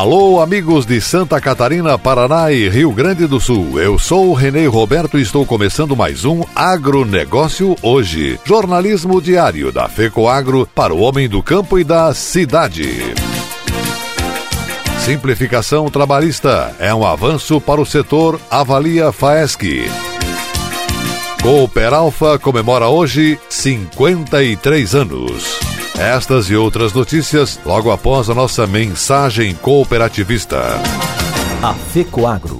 Alô, amigos de Santa Catarina, Paraná e Rio Grande do Sul. Eu sou o Renê Roberto e estou começando mais um Agronegócio Hoje. Jornalismo diário da FECOAGro para o homem do campo e da cidade. Simplificação trabalhista é um avanço para o setor, avalia FAESC. Cooper Alfa comemora hoje 53 anos. Estas e outras notícias logo após a nossa mensagem cooperativista. A FECOAGRO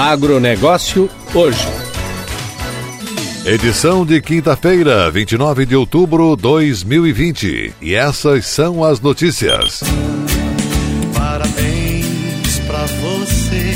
Agronegócio hoje. Edição de quinta-feira, 29 de outubro de 2020. E essas são as notícias.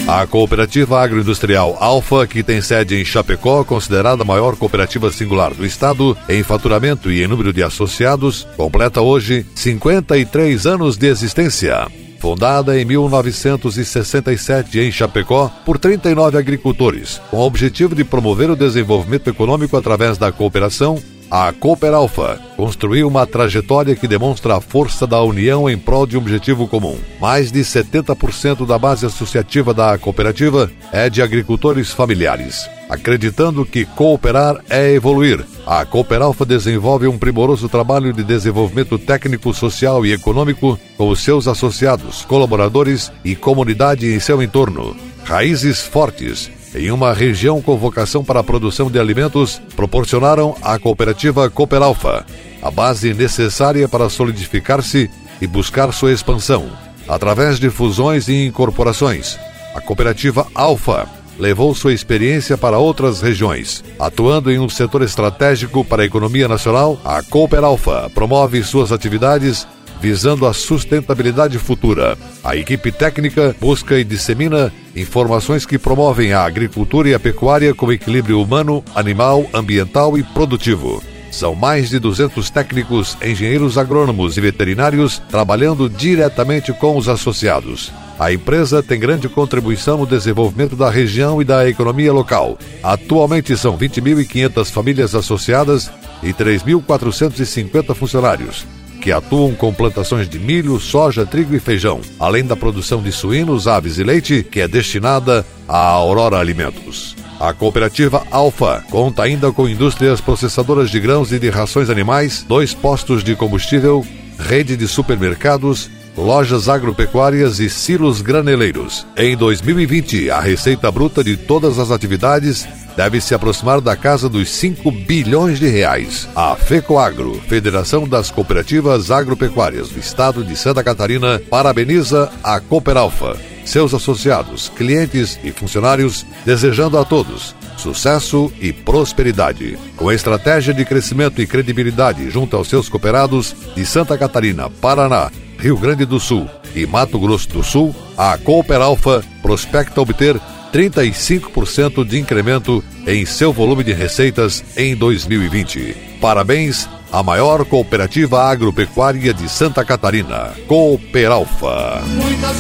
A cooperativa agroindustrial Alfa, que tem sede em Chapecó, considerada a maior cooperativa singular do estado em faturamento e em número de associados, completa hoje 53 anos de existência. Fundada em 1967 em Chapecó por 39 agricultores, com o objetivo de promover o desenvolvimento econômico através da cooperação, a Cooper Alpha construiu uma trajetória que demonstra a força da união em prol de um objetivo comum. Mais de 70% da base associativa da cooperativa é de agricultores familiares. Acreditando que cooperar é evoluir, a Cooper Alpha desenvolve um primoroso trabalho de desenvolvimento técnico, social e econômico com os seus associados, colaboradores e comunidade em seu entorno. Raízes fortes em uma região com vocação para a produção de alimentos, proporcionaram à cooperativa Cooperalfa a base necessária para solidificar-se e buscar sua expansão. Através de fusões e incorporações, a cooperativa Alfa levou sua experiência para outras regiões. Atuando em um setor estratégico para a economia nacional, a Cooper Alpha promove suas atividades visando a sustentabilidade futura. A equipe técnica busca e dissemina informações que promovem a agricultura e a pecuária com equilíbrio humano, animal, ambiental e produtivo. São mais de 200 técnicos, engenheiros agrônomos e veterinários trabalhando diretamente com os associados. A empresa tem grande contribuição no desenvolvimento da região e da economia local. Atualmente são 20.500 famílias associadas e 3.450 funcionários que atuam com plantações de milho, soja, trigo e feijão, além da produção de suínos, aves e leite, que é destinada à Aurora Alimentos. A cooperativa Alfa conta ainda com indústrias processadoras de grãos e de rações animais, dois postos de combustível, rede de supermercados, lojas agropecuárias e silos graneleiros. Em 2020, a receita bruta de todas as atividades deve se aproximar da casa dos 5 bilhões de reais. A FECOAGRO, Federação das Cooperativas Agropecuárias do Estado de Santa Catarina, parabeniza a Cooperalfa, seus associados, clientes e funcionários, desejando a todos sucesso e prosperidade. Com estratégia de crescimento e credibilidade junto aos seus cooperados de Santa Catarina, Paraná, Rio Grande do Sul e Mato Grosso do Sul, a Cooperalfa prospecta obter 35% de incremento em seu volume de receitas em 2020. Parabéns à maior cooperativa agropecuária de Santa Catarina, Cooperalfa. Muitas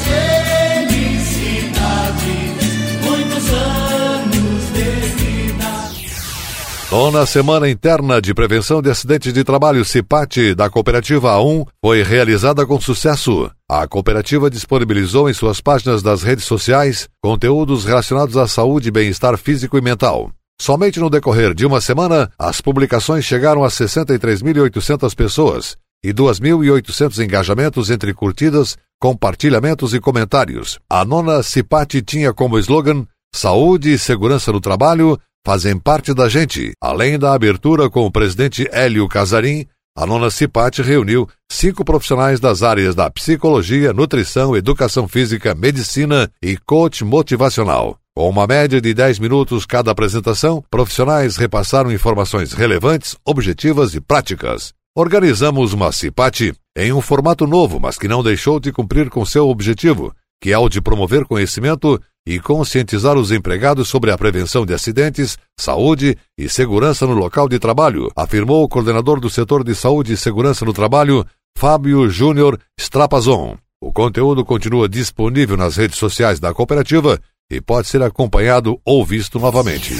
Nona Semana Interna de Prevenção de Acidentes de Trabalho CIPAT da Cooperativa A1 foi realizada com sucesso. A cooperativa disponibilizou em suas páginas das redes sociais conteúdos relacionados à saúde e bem-estar físico e mental. Somente no decorrer de uma semana, as publicações chegaram a 63.800 pessoas e 2.800 engajamentos entre curtidas, compartilhamentos e comentários. A nona CIPAT tinha como slogan Saúde e Segurança no Trabalho fazem parte da gente. Além da abertura com o presidente Hélio Casarim, a nona CIPAT reuniu cinco profissionais das áreas da psicologia, nutrição, educação física, medicina e coach motivacional. Com uma média de 10 minutos cada apresentação, profissionais repassaram informações relevantes, objetivas e práticas. Organizamos uma CIPAT em um formato novo, mas que não deixou de cumprir com seu objetivo, que é o de promover conhecimento e conscientizar os empregados sobre a prevenção de acidentes, saúde e segurança no local de trabalho, afirmou o coordenador do setor de saúde e segurança no trabalho, Fábio Júnior Strapazon. O conteúdo continua disponível nas redes sociais da cooperativa e pode ser acompanhado ou visto novamente.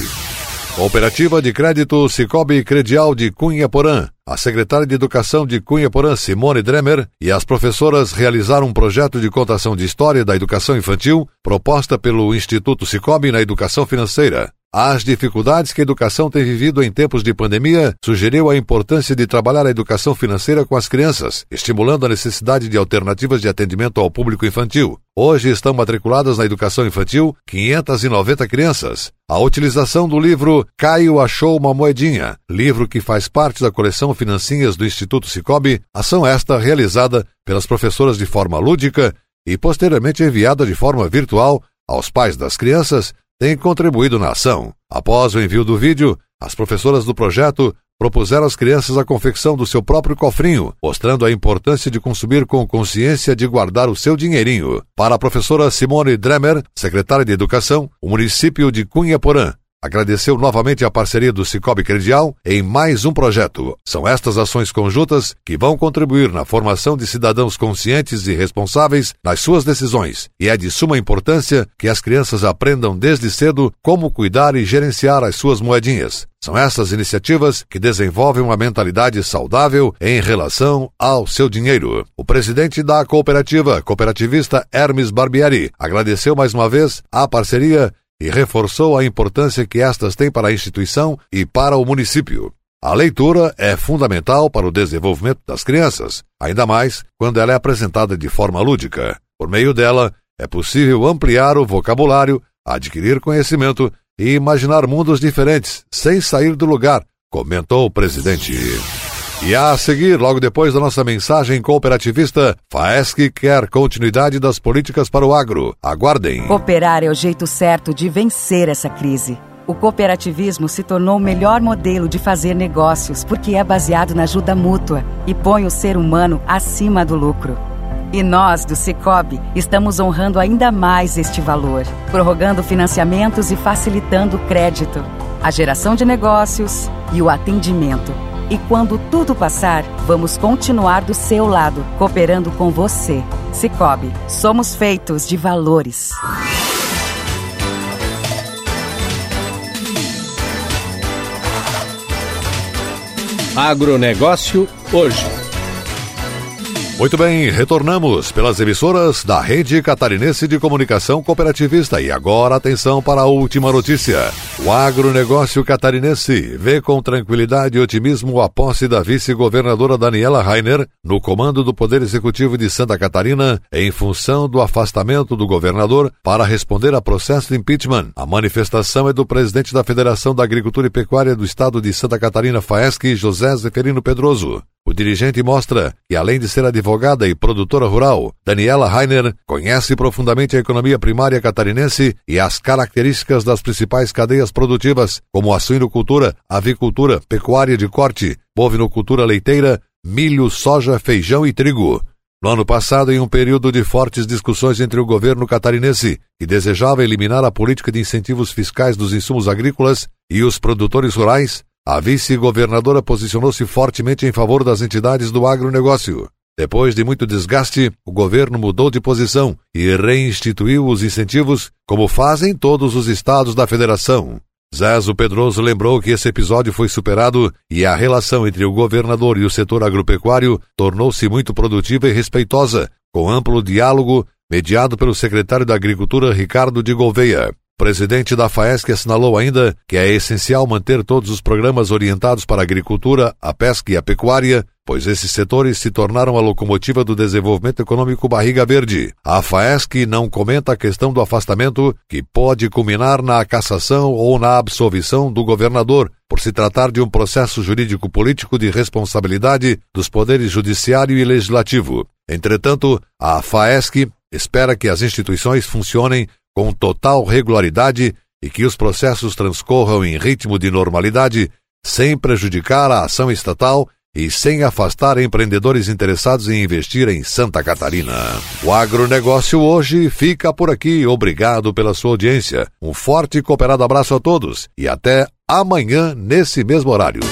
Cooperativa de Crédito Cicobi Credial de Cunha Porã. A secretária de Educação de Cunha Porã, Simone Dremer, e as professoras realizaram um projeto de contação de história da educação infantil proposta pelo Instituto Cicobi na educação financeira. As dificuldades que a educação tem vivido em tempos de pandemia sugeriu a importância de trabalhar a educação financeira com as crianças, estimulando a necessidade de alternativas de atendimento ao público infantil. Hoje estão matriculadas na educação infantil 590 crianças. A utilização do livro Caio Achou uma Moedinha, livro que faz parte da coleção Financinhas do Instituto Cicobi, ação esta realizada pelas professoras de forma lúdica e posteriormente enviada de forma virtual aos pais das crianças tem contribuído na ação. Após o envio do vídeo, as professoras do projeto propuseram às crianças a confecção do seu próprio cofrinho, mostrando a importância de consumir com consciência de guardar o seu dinheirinho. Para a professora Simone Dremer, secretária de Educação, o município de Cunha Porã agradeceu novamente a parceria do Cicobi Credial em mais um projeto. São estas ações conjuntas que vão contribuir na formação de cidadãos conscientes e responsáveis nas suas decisões, e é de suma importância que as crianças aprendam desde cedo como cuidar e gerenciar as suas moedinhas. São essas iniciativas que desenvolvem uma mentalidade saudável em relação ao seu dinheiro. O presidente da cooperativa, cooperativista Hermes Barbieri, agradeceu mais uma vez a parceria e reforçou a importância que estas têm para a instituição e para o município. A leitura é fundamental para o desenvolvimento das crianças, ainda mais quando ela é apresentada de forma lúdica. Por meio dela, é possível ampliar o vocabulário, adquirir conhecimento e imaginar mundos diferentes sem sair do lugar, comentou o presidente. E a seguir, logo depois da nossa mensagem cooperativista, FAESC quer continuidade das políticas para o agro. Aguardem. Cooperar é o jeito certo de vencer essa crise. O cooperativismo se tornou o melhor modelo de fazer negócios porque é baseado na ajuda mútua e põe o ser humano acima do lucro. E nós, do Cicobi, estamos honrando ainda mais este valor, prorrogando financiamentos e facilitando o crédito, a geração de negócios e o atendimento e quando tudo passar, vamos continuar do seu lado, cooperando com você. Cicobi, somos feitos de valores. Agronegócio hoje. Muito bem, retornamos pelas emissoras da Rede Catarinense de Comunicação Cooperativista. E agora atenção para a última notícia. O agronegócio catarinense vê com tranquilidade e otimismo a posse da vice-governadora Daniela Rainer no comando do Poder Executivo de Santa Catarina em função do afastamento do governador para responder a processo de impeachment. A manifestação é do presidente da Federação da Agricultura e Pecuária do Estado de Santa Catarina, FAESC, José Zeferino Pedroso. O dirigente mostra que, além de ser advogada e produtora rural, Daniela Rainer conhece profundamente a economia primária catarinense e as características das principais cadeias produtivas, como a suinocultura, avicultura, pecuária de corte, bovinocultura leiteira, milho, soja, feijão e trigo. No ano passado, em um período de fortes discussões entre o governo catarinense, que desejava eliminar a política de incentivos fiscais dos insumos agrícolas, e os produtores rurais, a vice-governadora posicionou-se fortemente em favor das entidades do agronegócio. Depois de muito desgaste, o governo mudou de posição e reinstituiu os incentivos, como fazem todos os estados da federação. Zezo Pedroso lembrou que esse episódio foi superado e a relação entre o governador e o setor agropecuário tornou-se muito produtiva e respeitosa, com amplo diálogo mediado pelo secretário da Agricultura Ricardo de Gouveia. O presidente da FAESC assinalou ainda que é essencial manter todos os programas orientados para a agricultura, a pesca e a pecuária, pois esses setores se tornaram a locomotiva do desenvolvimento econômico barriga verde. A FAESC não comenta a questão do afastamento, que pode culminar na cassação ou na absolvição do governador, por se tratar de um processo jurídico-político de responsabilidade dos poderes judiciário e legislativo. Entretanto, a FAESC espera que as instituições funcionem com total regularidade e que os processos transcorram em ritmo de normalidade, sem prejudicar a ação estatal e sem afastar empreendedores interessados em investir em Santa Catarina. O agronegócio hoje fica por aqui. Obrigado pela sua audiência. Um forte e cooperado abraço a todos e até amanhã nesse mesmo horário.